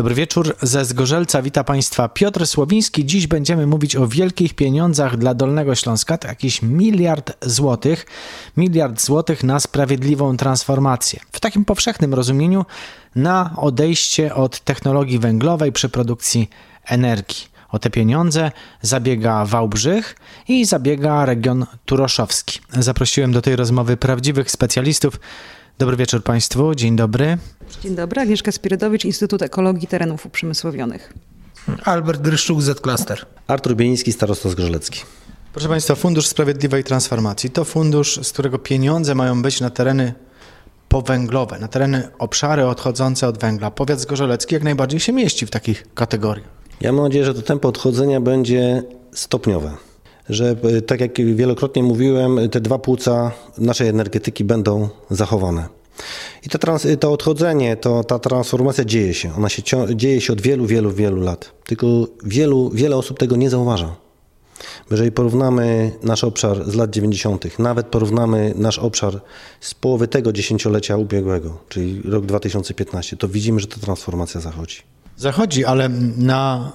Dobry wieczór ze Zgorzelca. Wita Państwa Piotr Słowiński. Dziś będziemy mówić o wielkich pieniądzach dla Dolnego Śląska. To jakiś miliard złotych. Miliard złotych na sprawiedliwą transformację. W takim powszechnym rozumieniu na odejście od technologii węglowej przy produkcji energii. O te pieniądze zabiega Wałbrzych i zabiega region turoszowski. Zaprosiłem do tej rozmowy prawdziwych specjalistów. Dobry wieczór Państwu, dzień dobry. Dzień dobry, Agnieszka Spirydowicz, Instytut Ekologii Terenów Uprzemysłowionych. Albert Gryszczuk, Z-Cluster. Artur Bieniński, starosta Zgorzelecki. Proszę Państwa, Fundusz Sprawiedliwej Transformacji to fundusz, z którego pieniądze mają być na tereny powęglowe, na tereny obszary odchodzące od węgla. Powiat zgorzelecki jak najbardziej się mieści w takich kategoriach. Ja mam nadzieję, że to tempo odchodzenia będzie stopniowe. Że e, tak jak wielokrotnie mówiłem, te dwa płuca naszej energetyki będą zachowane. I to, trans, to odchodzenie, to, ta transformacja dzieje się. Ona się dzieje się od wielu, wielu, wielu lat. Tylko wielu, wiele osób tego nie zauważa. Jeżeli porównamy nasz obszar z lat 90., nawet porównamy nasz obszar z połowy tego dziesięciolecia ubiegłego, czyli rok 2015, to widzimy, że ta transformacja zachodzi. Zachodzi, ale na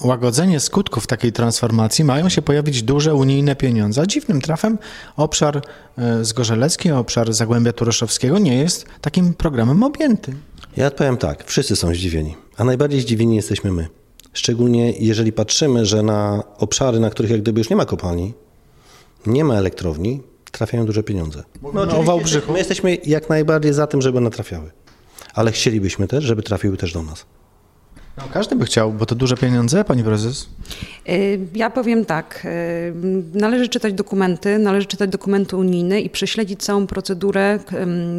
łagodzenie skutków takiej transformacji mają się pojawić duże unijne pieniądze. A dziwnym trafem obszar e, Zgorzelecki, obszar Zagłębia Turoszowskiego nie jest takim programem objęty. Ja odpowiem tak, wszyscy są zdziwieni, a najbardziej zdziwieni jesteśmy my. Szczególnie jeżeli patrzymy, że na obszary, na których jak gdyby już nie ma kopalni, nie ma elektrowni, trafiają duże pieniądze. No, o Wałbrzychu. My jesteśmy jak najbardziej za tym, żeby one trafiały. Ale chcielibyśmy też, żeby trafiły też do nas. No, każdy by chciał, bo to duże pieniądze, pani prezes. Y, ja powiem tak. Y, należy czytać dokumenty, należy czytać dokumenty unijne i prześledzić całą procedurę,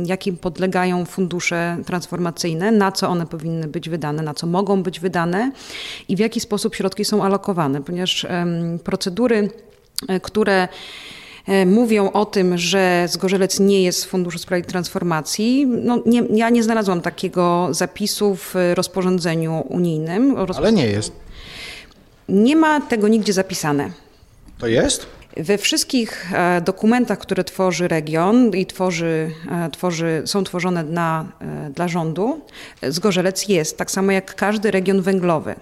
jakim podlegają fundusze transformacyjne, na co one powinny być wydane, na co mogą być wydane i w jaki sposób środki są alokowane, ponieważ procedury, y, które mówią o tym, że Zgorzelec nie jest w Funduszu Sprawiedliwej Transformacji. No, nie, ja nie znalazłam takiego zapisu w rozporządzeniu unijnym. Ale nie jest. Nie ma tego nigdzie zapisane. To jest? We wszystkich e, dokumentach, które tworzy region i tworzy, e, tworzy, są tworzone dla, dla rządu, Zgorzelec jest, tak samo jak każdy region węglowy.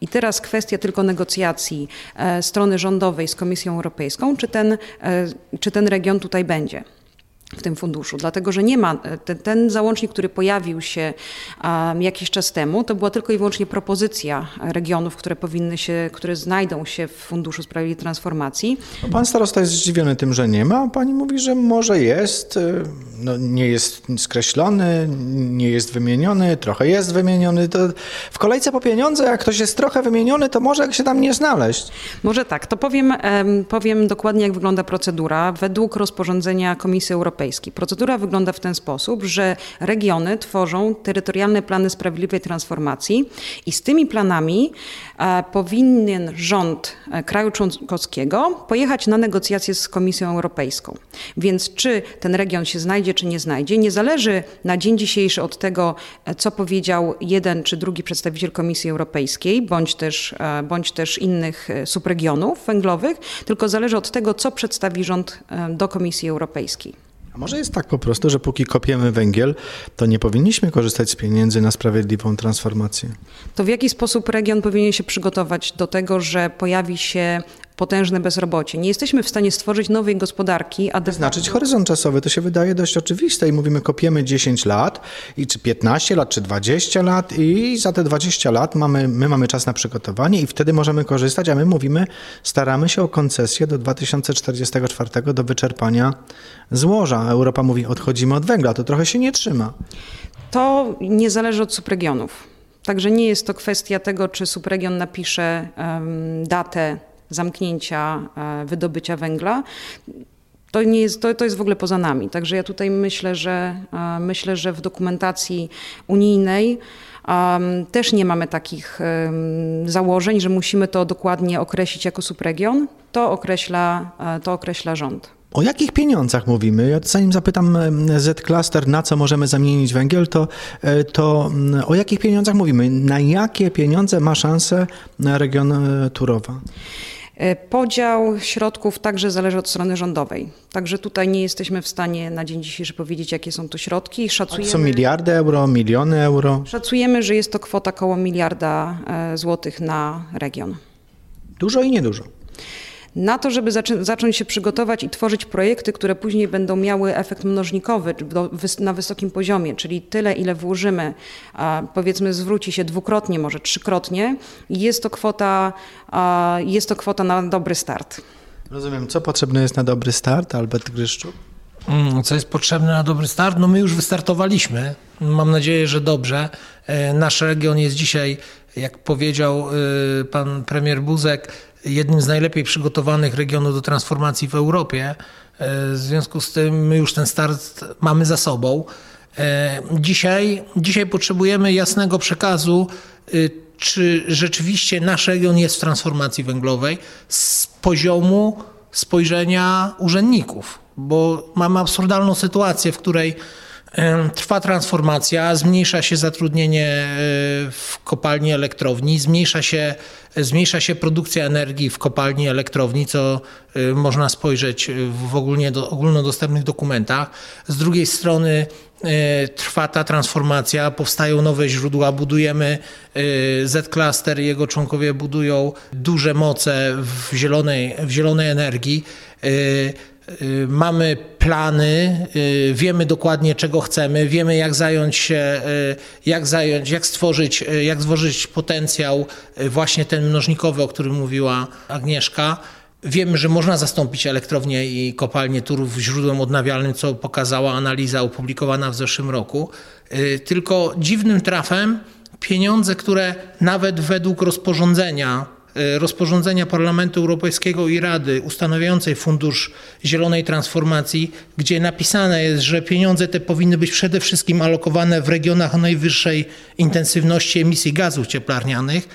I teraz kwestia tylko negocjacji e, strony rządowej z Komisją Europejską, czy ten, e, czy ten region tutaj będzie w tym funduszu, dlatego że nie ma, ten, ten załącznik, który pojawił się um, jakiś czas temu, to była tylko i wyłącznie propozycja regionów, które powinny się, które znajdą się w Funduszu Sprawiedliwej Transformacji. No pan starosta jest zdziwiony tym, że nie ma, pani mówi, że może jest, y, no, nie jest skreślony, nie jest wymieniony, trochę jest wymieniony. To w kolejce po pieniądze, jak ktoś jest trochę wymieniony, to może się tam nie znaleźć. Może tak, to powiem, powiem dokładnie, jak wygląda procedura. Według rozporządzenia Komisji Europejskiej Procedura wygląda w ten sposób, że regiony tworzą terytorialne plany sprawiedliwej transformacji i z tymi planami e, powinien rząd e, kraju członkowskiego pojechać na negocjacje z Komisją Europejską. Więc czy ten region się znajdzie, czy nie znajdzie, nie zależy na dzień dzisiejszy od tego, e, co powiedział jeden czy drugi przedstawiciel Komisji Europejskiej, bądź też, bądź też innych subregionów węglowych, tylko zależy od tego, co przedstawi rząd do Komisji Europejskiej. A może jest tak po prostu, że póki kopiemy węgiel, to nie powinniśmy korzystać z pieniędzy na sprawiedliwą transformację? To w jaki sposób region powinien się przygotować do tego, że pojawi się potężne bezrobocie. Nie jesteśmy w stanie stworzyć nowej gospodarki. A Wyznaczyć horyzont czasowy to się wydaje dość oczywiste i mówimy kopiemy 10 lat, i czy 15 lat, czy 20 lat i za te 20 lat mamy, my mamy czas na przygotowanie i wtedy możemy korzystać, a my mówimy, staramy się o koncesję do 2044 do wyczerpania złoża. Europa mówi, odchodzimy od węgla, to trochę się nie trzyma. To nie zależy od subregionów. Także nie jest to kwestia tego, czy subregion napisze um, datę zamknięcia e, wydobycia węgla, to, nie jest, to, to jest w ogóle poza nami. Także ja tutaj myślę, że e, myślę, że w dokumentacji unijnej um, też nie mamy takich um, założeń, że musimy to dokładnie określić jako subregion. To określa, e, to określa rząd. O jakich pieniądzach mówimy? Ja zanim zapytam Z-Cluster, na co możemy zamienić węgiel, to, to o jakich pieniądzach mówimy? Na jakie pieniądze ma szansę region Turowa? E, Podział środków także zależy od strony rządowej. Także tutaj nie jesteśmy w stanie na dzień dzisiejszy powiedzieć, jakie są to środki. To Szacujemy, są miliardy euro, miliony euro. szacujemy, że jest to kwota około miliarda e, złotych na region. Dużo i niedużo. Na to, żeby zaczę- zacząć się przygotować i tworzyć projekty, które później będą miały efekt mnożnikowy do, wys- na wysokim poziomie, czyli tyle, ile włożymy, a, powiedzmy zwróci się dwukrotnie, może trzykrotnie, jest to kwota, a, jest to kwota na dobry start. Rozumiem, co potrzebne jest na dobry start, Albert Gryszczuk? Mm, Co jest potrzebne na dobry start? No my już wystartowaliśmy. Mam nadzieję, że dobrze. E, Nasz region jest dzisiaj, jak powiedział e, pan premier Buzek, jednym z najlepiej przygotowanych regionów do transformacji w Europie. E, W związku z tym my już ten start mamy za sobą. E, Dzisiaj, dzisiaj potrzebujemy jasnego przekazu, y, czy rzeczywiście nasz region jest w transformacji węglowej z poziomu spojrzenia urzędników, bo mamy absurdalną sytuację, w której trwa transformacja, zmniejsza się zatrudnienie e, w kopalni elektrowni, zmniejsza się, zmniejsza się produkcja energii w kopalni elektrowni, co e, można spojrzeć w ogólnie do, ogólnodostępnych dokumentach. Z drugiej strony e, trwa ta transformacja, powstają nowe źródła, budujemy e, Z-Cluster jego członkowie budują duże moce w zielonej, w zielonej energii. Y, mamy plany, y, wiemy dokładnie czego chcemy, wiemy jak zająć się, y, jak zająć, jak stworzyć, jak stworzyć potencjał właśnie ten mnożnikowy, o którym mówiła Agnieszka. Wiemy, że można zastąpić elektrownię i kopalnię Turów źródłem odnawialnym, co pokazała analiza opublikowana w zeszłym roku. Tylko dziwnym trafem pieniądze, które nawet według rozporządzenia rozporządzenia Parlamentu Europejskiego i Rady ustanawiającej Fundusz Zielonej Transformacji, gdzie napisane jest, że pieniądze te powinny być przede wszystkim alokowane w regionach najwyższej intensywności emisji gazów cieplarnianych,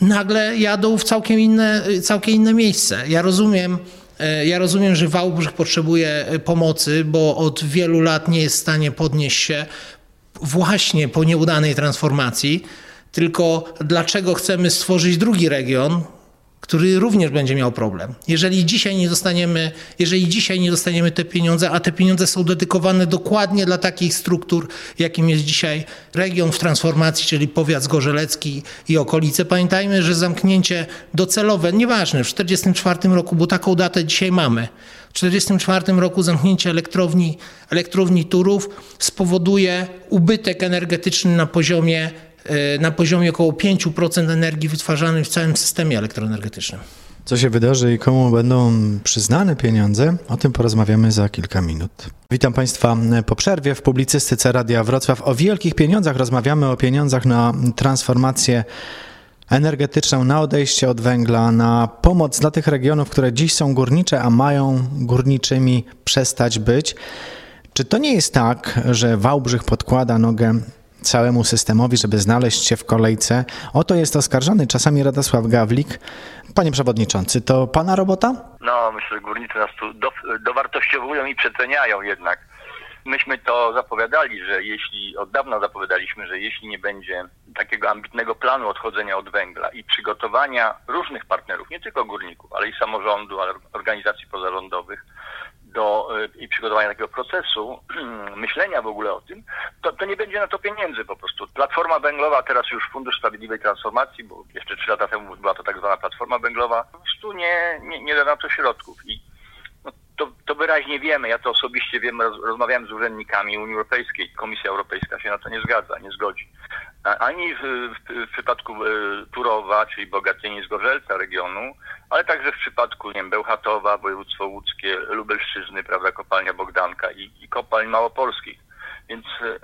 nagle jadą w całkiem inne, całkiem inne miejsce. Ja rozumiem, e, ja rozumiem, że Wałbrzych potrzebuje e, pomocy, bo od wielu lat nie jest w stanie podnieść się właśnie po nieudanej transformacji. Tylko dlaczego chcemy stworzyć drugi region, który również będzie miał problem. Jeżeli dzisiaj nie dostaniemy, jeżeli dzisiaj nie dostaniemy te pieniądze, a te pieniądze są dedykowane dokładnie dla takich struktur, jakim jest dzisiaj region w transformacji, czyli powiat zgorzelecki i okolice. Pamiętajmy, że zamknięcie docelowe, nieważne, w 1944 roku, bo taką datę dzisiaj mamy, w 1944 roku zamknięcie elektrowni, elektrowni Turów spowoduje ubytek energetyczny na poziomie na poziomie około 5% energii wytwarzanej w całym systemie elektroenergetycznym. Co się wydarzy i komu będą przyznane pieniądze, o tym porozmawiamy za kilka minut. Witam Państwa po przerwie w publicystyce Radia Wrocław. O wielkich pieniądzach rozmawiamy, o pieniądzach na transformację energetyczną, na odejście od węgla, na pomoc dla tych regionów, które dziś są górnicze, a mają górniczymi przestać być. Czy to nie jest tak, że Wałbrzych podkłada nogę całemu systemowi, żeby znaleźć się w kolejce? O to jest oskarżony czasami Radosław Gawlik. Panie przewodniczący, to pana robota? No, myślę, że górnicy nas tu do, dowartościowują i przeceniają jednak. Myśmy to zapowiadali, że jeśli, od dawna zapowiadaliśmy, że jeśli nie będzie takiego ambitnego planu odchodzenia od węgla i przygotowania różnych partnerów, nie tylko górników, ale i samorządu, ale organizacji pozarządowych, do, y, i przygotowania takiego procesu, myślenia w ogóle o tym, to, to nie będzie na to pieniędzy po prostu. Platforma węglowa, teraz już Fundusz Sprawiedliwej Transformacji, bo jeszcze trzy lata temu była to tak zwana Platforma Węglowa, po prostu nie, nie, nie da na to środków. I to, to wyraźnie wiemy, ja to osobiście wiem, roz, rozmawiałem z urzędnikami Unii Europejskiej, Komisja Europejska się na to nie zgadza, nie zgodzi. Ani w, w, w przypadku e, Turowa, czyli Bogatyni Zgorzelca regionu, ale także w przypadku nie wiem, Bełchatowa, województwo łódzkie, Lubelszczyzny, prawda, kopalnia Bogdanka i, i kopalń małopolskich. Więc e,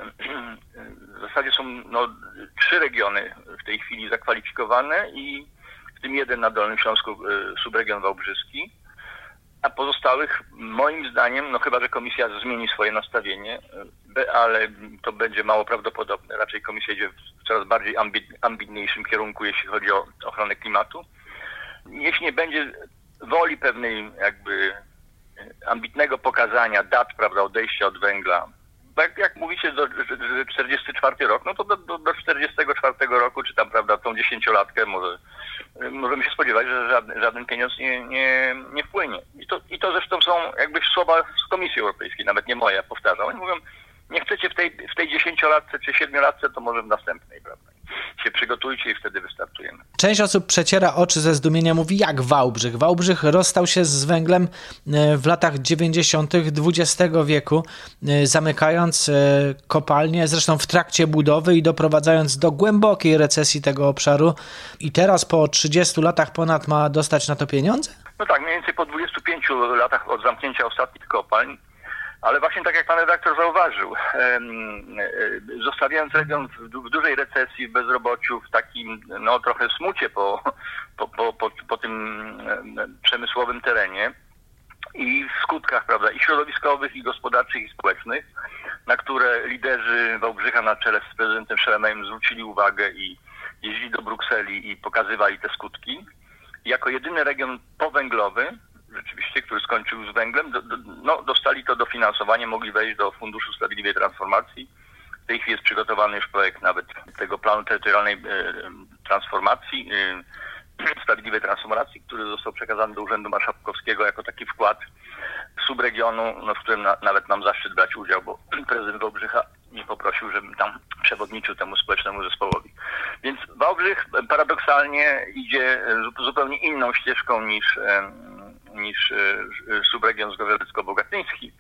w zasadzie są no, trzy regiony w tej chwili zakwalifikowane i w tym jeden na Dolnym Śląsku, e, subregion wałbrzyski. A pozostałych, moim zdaniem, no chyba, że komisja zmieni swoje nastawienie, be- ale to będzie mało prawdopodobne. Raczej komisja idzie w coraz bardziej ambi- ambitniejszym kierunku, jeśli chodzi o ochronę klimatu. Jeśli nie będzie woli pewnej jakby e, ambitnego pokazania dat, prawda, odejścia od węgla, tak jak mówicie, do, że, że 44 rok, no to do, do, do 44 roku, czy tam, prawda, tą dziesięciolatkę, może możemy się spodziewać, że żaden, żaden pieniądz nie, nie, nie wpłynie. I to, I to zresztą są jakby słowa z Komisji Europejskiej, nawet nie moje, powtarzam. Oni mówią, nie chcecie w tej, w tej dziesięciolatce czy siedmiolatce, to może w następnej, prawda? Się przygotujcie i wtedy wystartujemy. Część osób przeciera oczy ze zdumienia, mówi jak Wałbrzych. Wałbrzych rozstał się z węglem e, w latach 90. XX wieku, e, zamykając e, kopalnie, zresztą w trakcie budowy i doprowadzając do głębokiej recesji tego obszaru. I teraz po 30 latach ponad ma dostać na to pieniądze? No tak, mniej więcej po 25 latach od zamknięcia ostatnich kopalń ale właśnie tak jak pan redaktor zauważył, zostawiając region w, dużej recesji, w bezrobociu, w takim no trochę smucie po, po, po, po, po tym przemysłowym terenie i w skutkach, prawda, i środowiskowych, i gospodarczych, i społecznych, na które liderzy Wałbrzycha na czele z prezydentem Szelemejem zwrócili uwagę i jeździli do Brukseli i pokazywali te skutki. Jako jedyny region powęglowy rzeczywiście, który skończył z węglem, do, do, no, dostali to dofinansowanie, mogli wejść do Funduszu Sprawiedliwej Transformacji. W tej chwili jest przygotowany już projekt nawet tego planu terytorialnej e, transformacji, e, sprawiedliwej transformacji, który został przekazany do Urzędu Marszałkowskiego jako taki wkład subregionu, no, w którym na, nawet mam zaszczyt brać udział, bo prezydent Wałbrzycha mnie poprosił, żebym tam przewodniczył temu społecznemu zespołowi. Więc Wałbrzych paradoksalnie idzie zupełnie inną ścieżką niż niż e, subregion zgorzelecko-bogatyński,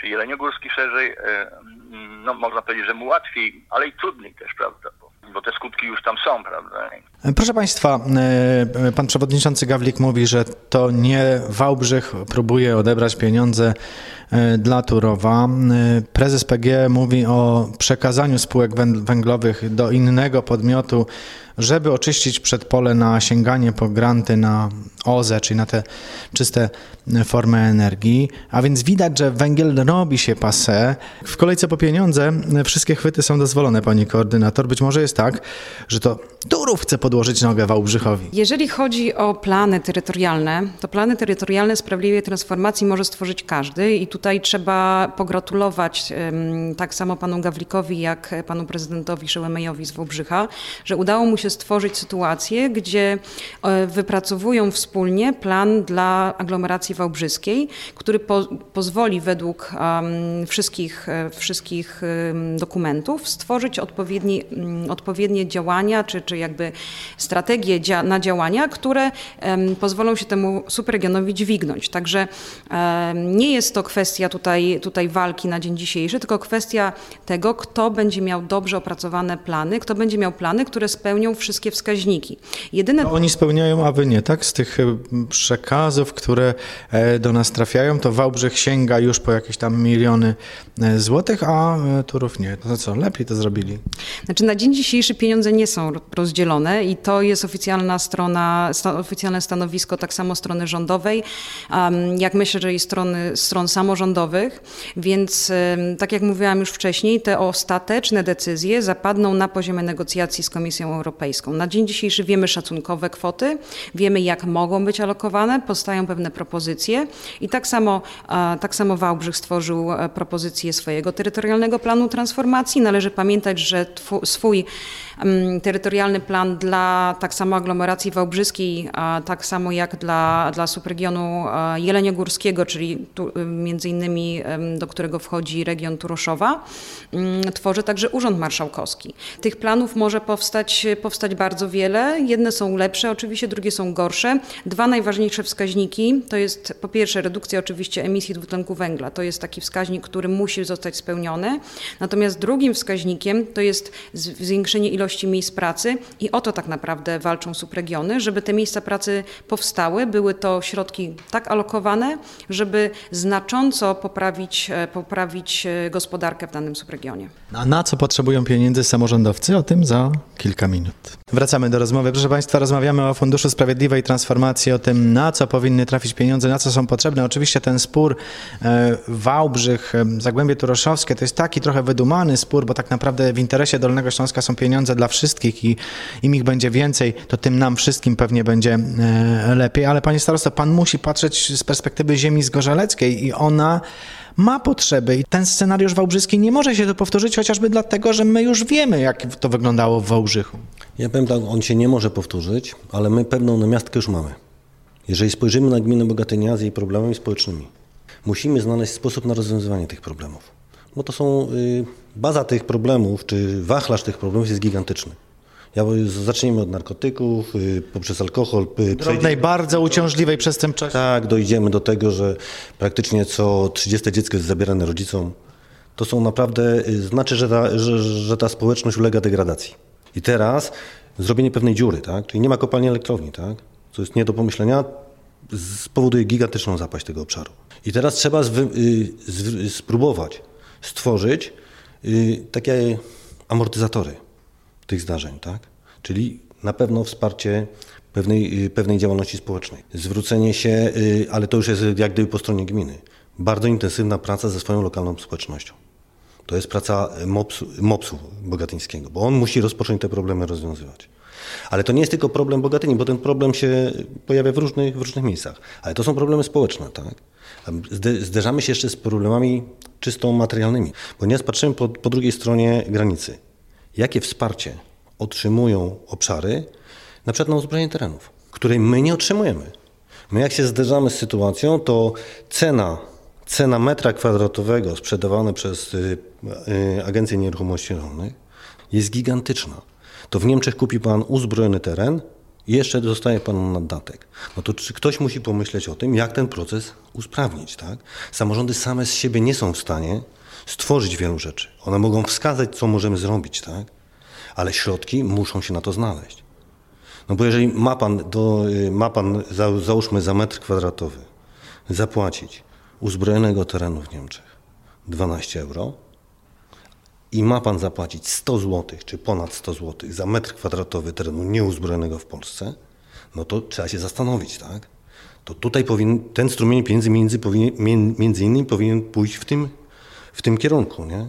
czy jeleniogórski szerzej, e, no można powiedzieć, że mu łatwiej, ale i trudniej też, prawda, bo, bo te skutki już tam są, prawda. Proszę Państwa, e, pan przewodniczący Gawlik mówi, że to nie Wałbrzych próbuje odebrać pieniądze dla Turowa. Prezes PG mówi o przekazaniu spółek węglowych do innego podmiotu żeby oczyścić przedpole na sięganie po granty na OZE, czyli na te czyste formy energii. A więc widać, że węgiel robi się pase. W kolejce po pieniądze wszystkie chwyty są dozwolone, pani koordynator. Być może jest tak, że to Turów chce podłożyć nogę Wałbrzychowi. Jeżeli chodzi o plany terytorialne, to plany terytorialne sprawiedliwej transformacji może stworzyć każdy i tutaj trzeba pogratulować tak samo panu Gawlikowi, jak panu prezydentowi Szełemejowi z Wałbrzycha, że udało mu się stworzyć sytuację, gdzie e, wypracowują wspólnie plan dla aglomeracji wałbrzyskiej, który po, pozwoli według um, wszystkich, e, wszystkich um, dokumentów stworzyć odpowiedni, um, odpowiednie działania, czy, czy jakby strategie dzia na działania, które pozwolą się temu superregionowi dźwignąć. Także nie jest to kwestia tutaj, tutaj walki na dzień dzisiejszy, tylko kwestia tego, kto będzie miał dobrze opracowane plany, kto będzie miał plany, które spełnią wszystkie wskaźniki. Jedyne... No oni spełniają, a wy nie, tak? Z tych e, przekazów, które e, do nas trafiają, to Wałbrzych sięga już po jakieś tam miliony e, złotych, a Turów nie. To co, lepiej to zrobili? Znaczy na dzień dzisiejszy pieniądze nie są rozdzielone i to jest oficjalna strona, oficjalne stanowisko tak samo strony rządowej, jak myślę, że i strony, stron samorządowych, więc tak jak mówiłam już wcześniej, te ostateczne decyzje zapadną na poziomie negocjacji z Komisją Europejską. Europejską. Na dzień dzisiejszy wiemy szacunkowe kwoty, wiemy jak mogą być alokowane, powstają pewne propozycje i tak samo, tak samo Wałbrzych stworzył e, propozycję swojego terytorialnego planu transformacji. Należy pamiętać, że swój terytorialny plan dla tak samo aglomeracji wałbrzyskiej, tak samo jak dla, dla subregionu jeleniogórskiego, czyli tu, między innymi do którego wchodzi region Turoszowa, tworzy także Urząd Marszałkowski. Tych planów może powstać, powstać bardzo wiele. Jedne są lepsze, oczywiście, drugie są gorsze. Dwa najważniejsze wskaźniki to jest po pierwsze redukcja oczywiście emisji dwutlenku węgla. To jest taki wskaźnik, który musi zostać spełniony. Natomiast drugim wskaźnikiem to jest zwiększenie ilości ilości miejsc pracy i o to tak naprawdę walczą subregiony, żeby te miejsca pracy powstały, były to środki tak alokowane, żeby znacząco poprawić, e, poprawić e, gospodarkę w danym subregionie. A na co potrzebują pieniędzy samorządowcy? O tym za kilka minut. Wracamy do rozmowy. Proszę Państwa, rozmawiamy o Funduszu Sprawiedliwej Transformacji, o tym, na co powinny trafić pieniądze, na co są potrzebne. Oczywiście ten spór e, Wałbrzych, Zagłębie Turoszowskie to jest taki trochę wydumany spór, bo tak naprawdę w interesie Dolnego Śląska są pieniądze dla wszystkich i im ich będzie więcej, to tym nam wszystkim pewnie będzie e, lepiej. Ale panie starosto, pan musi patrzeć z perspektywy ziemi zgorzeleckiej i ona ma potrzeby i ten scenariusz wałbrzyski nie może się to powtórzyć, chociażby dlatego, że my już wiemy, jak to wyglądało w Wałbrzychu. Ja powiem tak, on się nie może powtórzyć, ale my pewną namiastkę już mamy. Jeżeli spojrzymy na gminę Bogatynia z jej problemami społecznymi, musimy znaleźć sposób na rozwiązywanie tych problemów. Bo to są, y, baza tych problemów, czy wachlarz tych problemów jest gigantyczny. Ja, zaczniemy od narkotyków, y, poprzez alkohol. y, Drobnej, bardzo uciążliwej przestępczości. tak, dojdziemy do tego, że praktycznie co 30 dziecko jest zabierane rodzicom. To są naprawdę, y, znaczy, że ta, że, że ta społeczność ulega degradacji. I teraz zrobienie pewnej dziury, tak? czyli nie ma kopalni elektrowni, tak? co jest nie do pomyślenia, spowoduje gigantyczną zapaść tego obszaru. I teraz trzeba zwy, y, zw- spróbować stworzyć y, takie amortyzatory tych zdarzeń, tak? Czyli na pewno wsparcie pewnej, y, pewnej działalności społecznej. Zwrócenie się, y, ale to już jest jak gdyby po stronie gminy. Bardzo intensywna praca ze swoją lokalną społecznością. To jest praca MOPS-u, MOPS-u bogatyńskiego, bo on musi rozpocząć te problemy rozwiązywać. Ale to nie jest tylko problem Bogatyni, bo ten problem się pojawia w różnych, w różnych miejscach. Ale to są problemy społeczne, tak? Zde- Zderzamy się jeszcze z problemami czysto materialnymi, ponieważ patrzymy po, po drugiej stronie granicy. Jakie wsparcie otrzymują obszary, na przykład na uzbrojenie terenów, której my nie otrzymujemy. My jak się zderzamy z sytuacją, to cena, cena metra kwadratowego sprzedawana przez y, y, Agencję Nieruchomości Rolnych jest gigantyczna. To w Niemczech kupi pan uzbrojony teren jeszcze dostaje pan naddatek. No to czy ktoś musi pomyśleć o tym, jak ten proces usprawnić, tak? Samorządy same z siebie nie są w stanie stworzyć wielu rzeczy. One mogą wskazać, co możemy zrobić, tak? Ale środki muszą się na to znaleźć. No bo jeżeli ma pan, do, y, ma pan za, załóżmy za metr kwadratowy zapłacić uzbrojonego terenu w Niemczech 12 euro i ma pan zapłacić 100 zł czy ponad 100 zł za metr kwadratowy terenu nieuzbrojonego w Polsce, no to trzeba się zastanowić, tak? To tutaj powinien, ten strumień pieniędzy między, między innymi powinien pójść w tym, w tym kierunku, nie?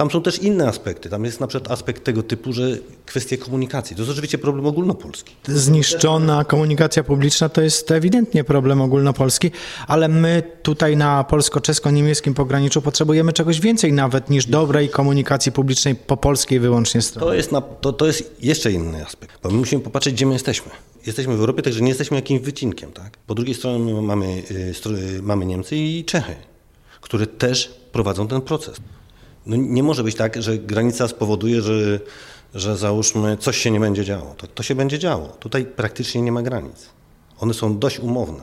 Tam są też inne aspekty. Tam jest na przykład aspekt tego typu, że kwestie komunikacji. To jest oczywiście problem ogólnopolski. Zniszczona komunikacja publiczna to jest ewidentnie problem ogólnopolski, ale my tutaj na polsko-czesko-niemieckim pograniczu potrzebujemy czegoś więcej nawet niż dobrej komunikacji publicznej po polskiej wyłącznie stronie. To jest, na, to, to jest jeszcze inny aspekt, bo my musimy popatrzeć, gdzie my jesteśmy. Jesteśmy w Europie, także nie jesteśmy jakimś wycinkiem. Tak? Po drugiej stronie my mamy, y, y, mamy Niemcy i Czechy, które też prowadzą ten proces. No, nie może być tak, że granica spowoduje, że, że załóżmy coś się nie będzie działo. To, to się będzie działo. Tutaj praktycznie nie ma granic. One są dość umowne,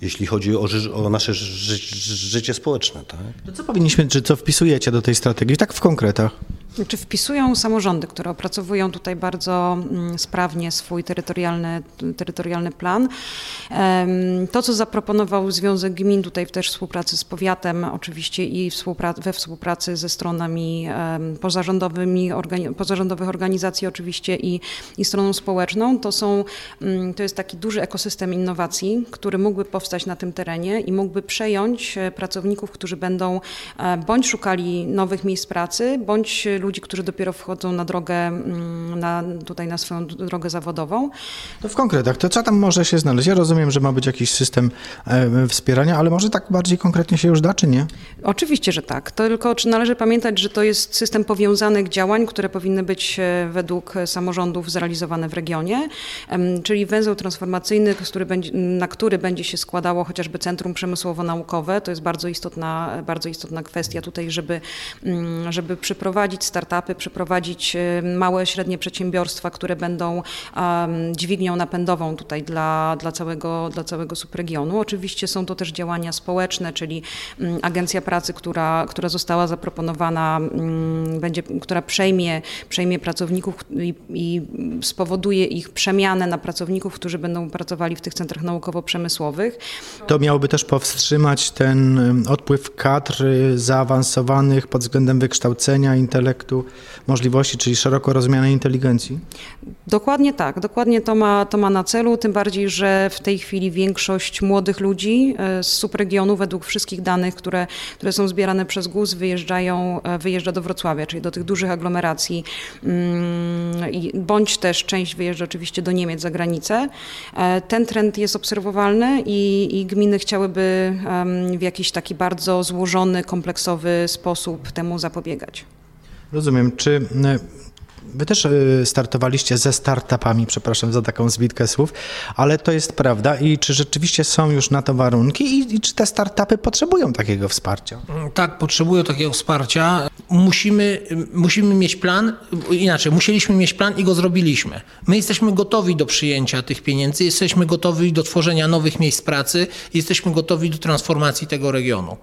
jeśli chodzi o, ży- o nasze ży- ży- życie społeczne. Tak? To co powinniśmy, czy co wpisujecie do tej strategii? Tak w konkretach. Czy wpisują samorządy, które opracowują tutaj bardzo mm, sprawnie swój terytorialny, terytorialny plan? To, co zaproponował Związek Gmin tutaj w też współpracy z powiatem, oczywiście i we współpracy ze stronami pozarządowymi, pozarządowych organizacji oczywiście i, i stroną społeczną, to, są, mm, to jest taki duży ekosystem innowacji, który mógłby powstać na tym terenie i mógłby przejąć e, pracowników, którzy będą e, bądź szukali nowych miejsc pracy, bądź ludzi, którzy dopiero wchodzą na drogę, mm, na, tutaj na swoją drogę zawodową. To w konkretach, to co tam może się znaleźć? Ja rozumiem, że ma być jakiś system e, wspierania, ale może tak bardziej konkretnie się już da, czy nie? Oczywiście, że tak. Tylko czy należy pamiętać, że to jest system powiązanych działań, które powinny być e, według samorządów zrealizowane w regionie, czyli węzeł transformacyjny, który będzie, na który będzie się składało chociażby Centrum Przemysłowo-Naukowe. To jest bardzo istotna, bardzo istotna kwestia tutaj, żeby, mm, żeby przyprowadzić startupy, przyprowadzić e, małe, średnie przedsiębiorstwa, które będą dźwignią napędową tutaj dla, dla, całego, dla całego subregionu. Oczywiście są to też działania społeczne, czyli mm, Agencja Pracy, która, która została zaproponowana, mm, będzie, która przejmie, przejmie pracowników i, i spowoduje ich przemianę na pracowników, którzy będą pracowali w tych centrach naukowo-przemysłowych. To miałoby też powstrzymać ten odpływ kadr y, zaawansowanych pod względem wykształcenia, intelektu, możliwości, czyli szeroko rozumianej inteligencji. Dokładnie tak, dokładnie to ma, to ma na celu, tym bardziej, że w tej chwili większość młodych ludzi e, z subregionu, według wszystkich danych, które, które są zbierane przez GUS, wyjeżdżają, e, wyjeżdża do Wrocławia, czyli do tych dużych aglomeracji, mm, bądź też część wyjeżdża oczywiście do Niemiec za granicę. E, Ten trend jest obserwowalny i, i gminy chciałyby w jakiś taki bardzo złożony, kompleksowy sposób temu zapobiegać. Rozumiem. Czy e, Wy też y, startowaliście ze startupami, przepraszam za taką zbitkę słów, ale to jest prawda i czy rzeczywiście są już na to warunki i, i czy te startupy potrzebują takiego wsparcia? Tak, potrzebują takiego wsparcia. Musimy, musimy mieć plan, inaczej, musieliśmy mieć plan i go zrobiliśmy. My jesteśmy gotowi do przyjęcia tych pieniędzy, jesteśmy gotowi do tworzenia nowych miejsc pracy, jesteśmy gotowi do transformacji tego regionu.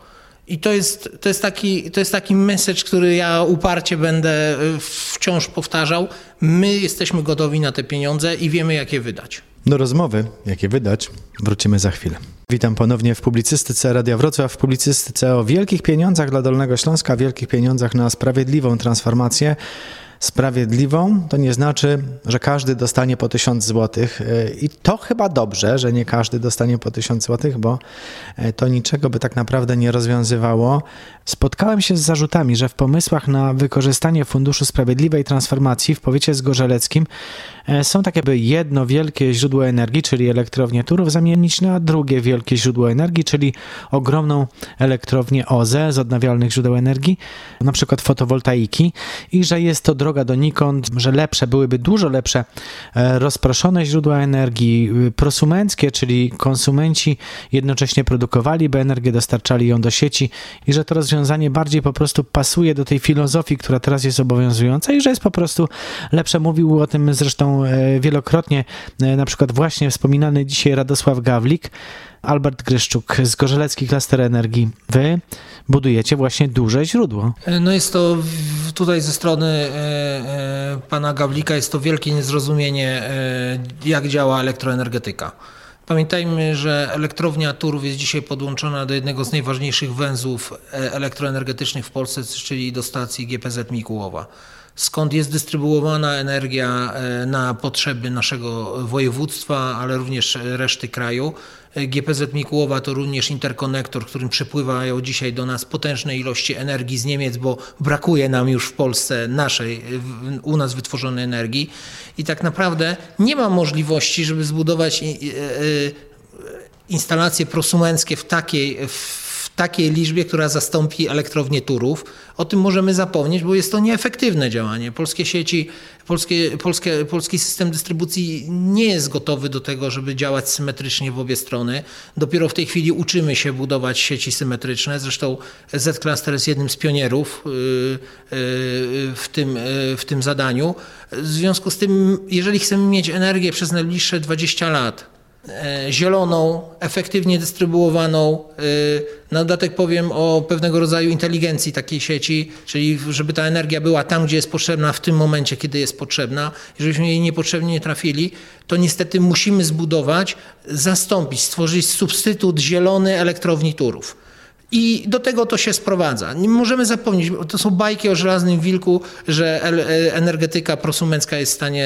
I to jest, to, jest taki, to jest taki message, który ja uparcie będę y, wciąż powtarzał. My jesteśmy gotowi na te pieniądze i wiemy, jak je wydać. Do rozmowy, jakie wydać, wrócimy za chwilę. Witam ponownie w publicystyce Radia Wrocław, w publicystyce o wielkich pieniądzach dla Dolnego Śląska, wielkich pieniądzach na sprawiedliwą transformację. Sprawiedliwą to nie znaczy, że każdy dostanie po 1000 zł. I to chyba dobrze, że nie każdy dostanie po 1000 zł, bo e, to niczego by tak naprawdę nie rozwiązywało. Spotkałem się z zarzutami, że w pomysłach na wykorzystanie Funduszu Sprawiedliwej Transformacji w powiecie zgorzeleckim e, są takie by jedno wielkie źródło energii, czyli elektrownię Turów, zamienić na drugie wielkie źródło energii, czyli ogromną elektrownię OZE z odnawialnych źródeł energii, na przykład fotowoltaiki i że jest to droga donikąd, że lepsze byłyby dużo lepsze e, rozproszone źródła energii, y, prosumenckie, czyli konsumenci jednocześnie produkowaliby energię, dostarczali ją do sieci i że to rozwiązanie bardziej po prostu pasuje do tej filozofii, która teraz jest obowiązująca i że jest po prostu lepsze. Mówił o tym zresztą e, wielokrotnie, e, na przykład właśnie wspominany dzisiaj Radosław Gawlik, Albert Gryszczuk z Gorzelecki Klaster Energii. Wy budujecie właśnie duże źródło. No jest to tutaj ze strony e, e, pana Gawlika jest to wielkie niezrozumienie, e, jak działa elektroenergetyka. Pamiętajmy, że elektrownia Turów jest dzisiaj podłączona do jednego z najważniejszych węzłów e, elektroenergetycznych w Polsce, czyli do stacji GPZ Mikułowa. Skąd jest dystrybuowana energia e, na potrzeby naszego województwa, ale również reszty kraju. GPZ Mikułowa to również interkonektor, którym przepływają dzisiaj do nas potężne ilości energii z Niemiec, bo brakuje nam już w Polsce naszej, u nas wytworzonej energii. I tak naprawdę nie ma możliwości, żeby zbudować instalacje prosumenckie w takiej, w takiej liczbie, która zastąpi elektrownię Turów. O tym możemy zapomnieć, bo jest to nieefektywne działanie. Polskie sieci, polskie, polskie, polski system dystrybucji nie jest gotowy do tego, żeby działać symetrycznie w obie strony. Dopiero w tej chwili uczymy się budować sieci symetryczne. Zresztą Z-Cluster jest jednym z pionierów yy, yy, w tym, yy, w tym zadaniu. W związku z tym, jeżeli chcemy mieć energię przez najbliższe 20 lat, zieloną, efektywnie dystrybuowaną. e, Na dodatek powiem o pewnego rodzaju inteligencji takiej sieci, czyli żeby ta energia była tam, gdzie jest potrzebna, w tym momencie, kiedy jest potrzebna. Żebyśmy jej niepotrzebnie nie trafili, to niestety musimy zbudować, zastąpić, stworzyć substytut zielony elektrowni Turów. I do tego to się sprowadza. Nie możemy zapomnieć, to są bajki o żelaznym wilku, że e, energetyka prosumencka jest w stanie.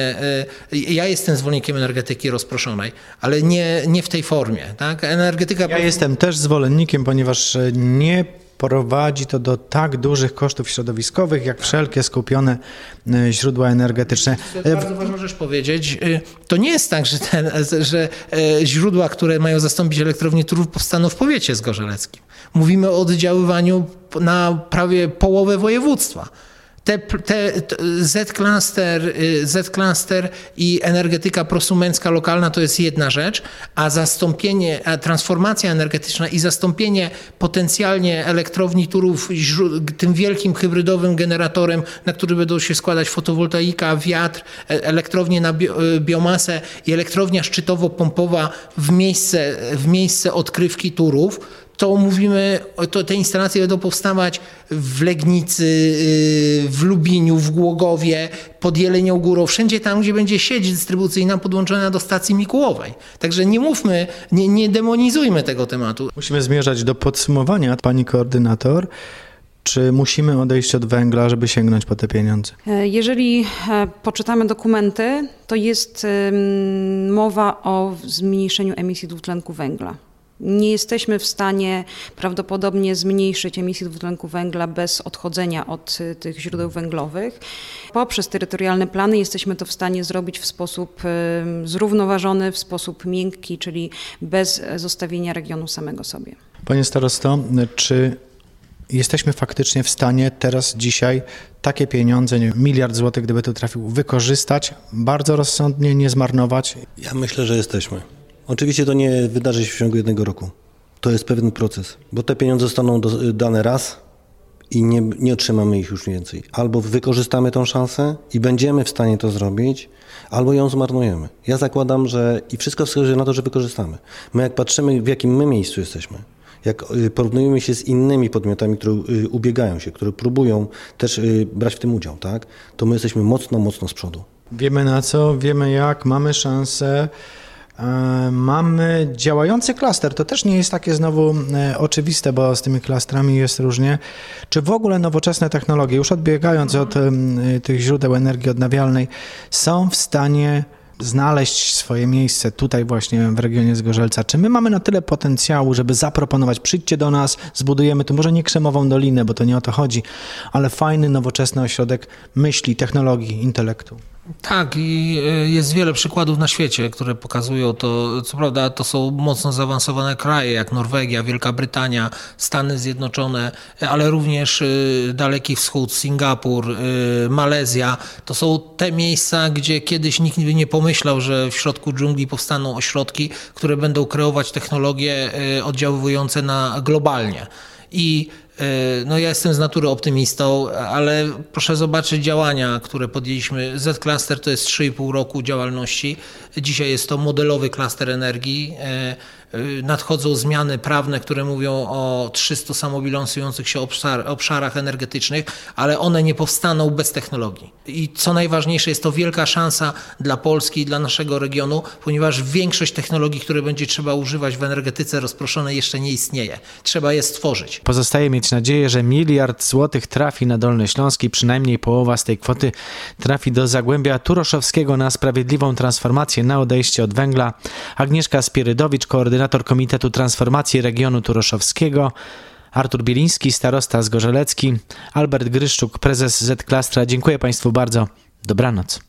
e, Ja jestem zwolennikiem energetyki rozproszonej, ale nie, nie w tej formie. Tak? Energetyka Ja jestem też zwolennikiem, ponieważ nie prowadzi to do tak dużych kosztów środowiskowych, jak wszelkie skupione e, źródła energetyczne. Bardzo ważną rzecz powiedzieć. Y, To nie jest tak, że, ten, że e, źródła, które mają zastąpić elektrownię Turów powstaną w powiecie zgorzeleckim. Mówimy o oddziaływaniu na prawie połowę województwa. Te, te, te Z-cluster, y, Z-cluster i energetyka prosumencka lokalna to jest jedna rzecz, a zastąpienie, a transformacja energetyczna i zastąpienie potencjalnie elektrowni Turów tym wielkim hybrydowym generatorem, na który będą się składać fotowoltaika, wiatr, e- elektrownie na bio, e, biomasę i elektrownia szczytowo-pompowa w miejsce, w miejsce odkrywki Turów, to mówimy, to te instalacje będą powstawać w Legnicy, yy, w Lubiniu, w Głogowie, pod Jelenią Górą, wszędzie tam, gdzie będzie sieć dystrybucyjna podłączona do stacji Mikułowej. Także nie mówmy, nie, nie demonizujmy tego tematu. Musimy zmierzać do podsumowania, pani koordynator. Czy musimy odejść od węgla, żeby sięgnąć po te pieniądze? E, Jeżeli e, poczytamy dokumenty, to jest mowa o zmniejszeniu emisji dwutlenku węgla. Nie jesteśmy w stanie prawdopodobnie zmniejszyć emisji dwutlenku węgla bez odchodzenia od y, tych źródeł węglowych. Poprzez terytorialne plany jesteśmy to w stanie zrobić w sposób em, zrównoważony, w sposób miękki, czyli bez zostawienia regionu samego sobie. Panie starosto, czy jesteśmy faktycznie w stanie teraz, dzisiaj, takie pieniądze, nie wiem, miliard złotych, gdyby to trafił, wykorzystać bardzo rozsądnie, nie zmarnować. Ja myślę, że jesteśmy. Oczywiście to nie wydarzy się w ciągu jednego roku. To jest pewien proces, bo te pieniądze zostaną do, dane raz i nie, nie otrzymamy ich już więcej. Albo wykorzystamy tą szansę i będziemy w stanie to zrobić, albo ją zmarnujemy. Ja zakładam, że i wszystko wskazuje na to, że wykorzystamy. My jak patrzymy, w jakim my miejscu jesteśmy, jak y, porównujemy się z innymi podmiotami, które y, ubiegają się, które próbują też y, brać w tym udział, tak, to my jesteśmy mocno, mocno z przodu. Wiemy na co, wiemy jak, mamy szansę. E, Mamy działający klaster. To też nie jest takie znowu e, oczywiste, bo z tymi klastrami jest różnie. Czy w ogóle nowoczesne technologie, już odbiegając od em, tych źródeł energii odnawialnej, są w stanie znaleźć swoje miejsce tutaj właśnie w regionie Zgorzelca? Czy my mamy na tyle potencjału, żeby zaproponować, przyjdźcie do nas, zbudujemy tu może nie krzemową dolinę, bo to nie o to chodzi, ale fajny, nowoczesny ośrodek myśli, technologii, intelektu? Tak, i y, jest wiele przykładów na świecie, które pokazują to. Co prawda, to są mocno zaawansowane kraje, jak Norwegia, Wielka Brytania, Stany Zjednoczone, ale również y, Daleki Wschód, Singapur, y, Malezja. To są te miejsca, gdzie kiedyś nikt nie pomyślał, że w środku dżungli powstaną ośrodki, które będą kreować technologie oddziaływujące na globalnie. I no ja jestem z natury optymistą, ale proszę zobaczyć działania, które podjęliśmy. Z-Cluster to jest 3,5 roku działalności. Dzisiaj jest to modelowy klaster energii. Nadchodzą zmiany prawne, które mówią o 300 samobilansujących się obszar, obszarach energetycznych, ale one nie powstaną bez technologii. I co najważniejsze, jest to wielka szansa dla Polski i dla naszego regionu, ponieważ większość technologii, które będzie trzeba używać w energetyce rozproszonej jeszcze nie istnieje. Trzeba je stworzyć. Pozostaje mieć nadzieję, że miliard złotych trafi na Dolny Śląski, przynajmniej połowa z tej kwoty trafi do Zagłębia Turoszowskiego na sprawiedliwą transformację, na odejście od węgla. Agnieszka Spierydowicz, koordynator Komitetu Transformacji Regionu Turoszowskiego, Artur Bieliński, starosta Zgorzelecki, Albert Gryszczuk, prezes Z-Klastra. Dziękuję Państwu bardzo. Dobranoc.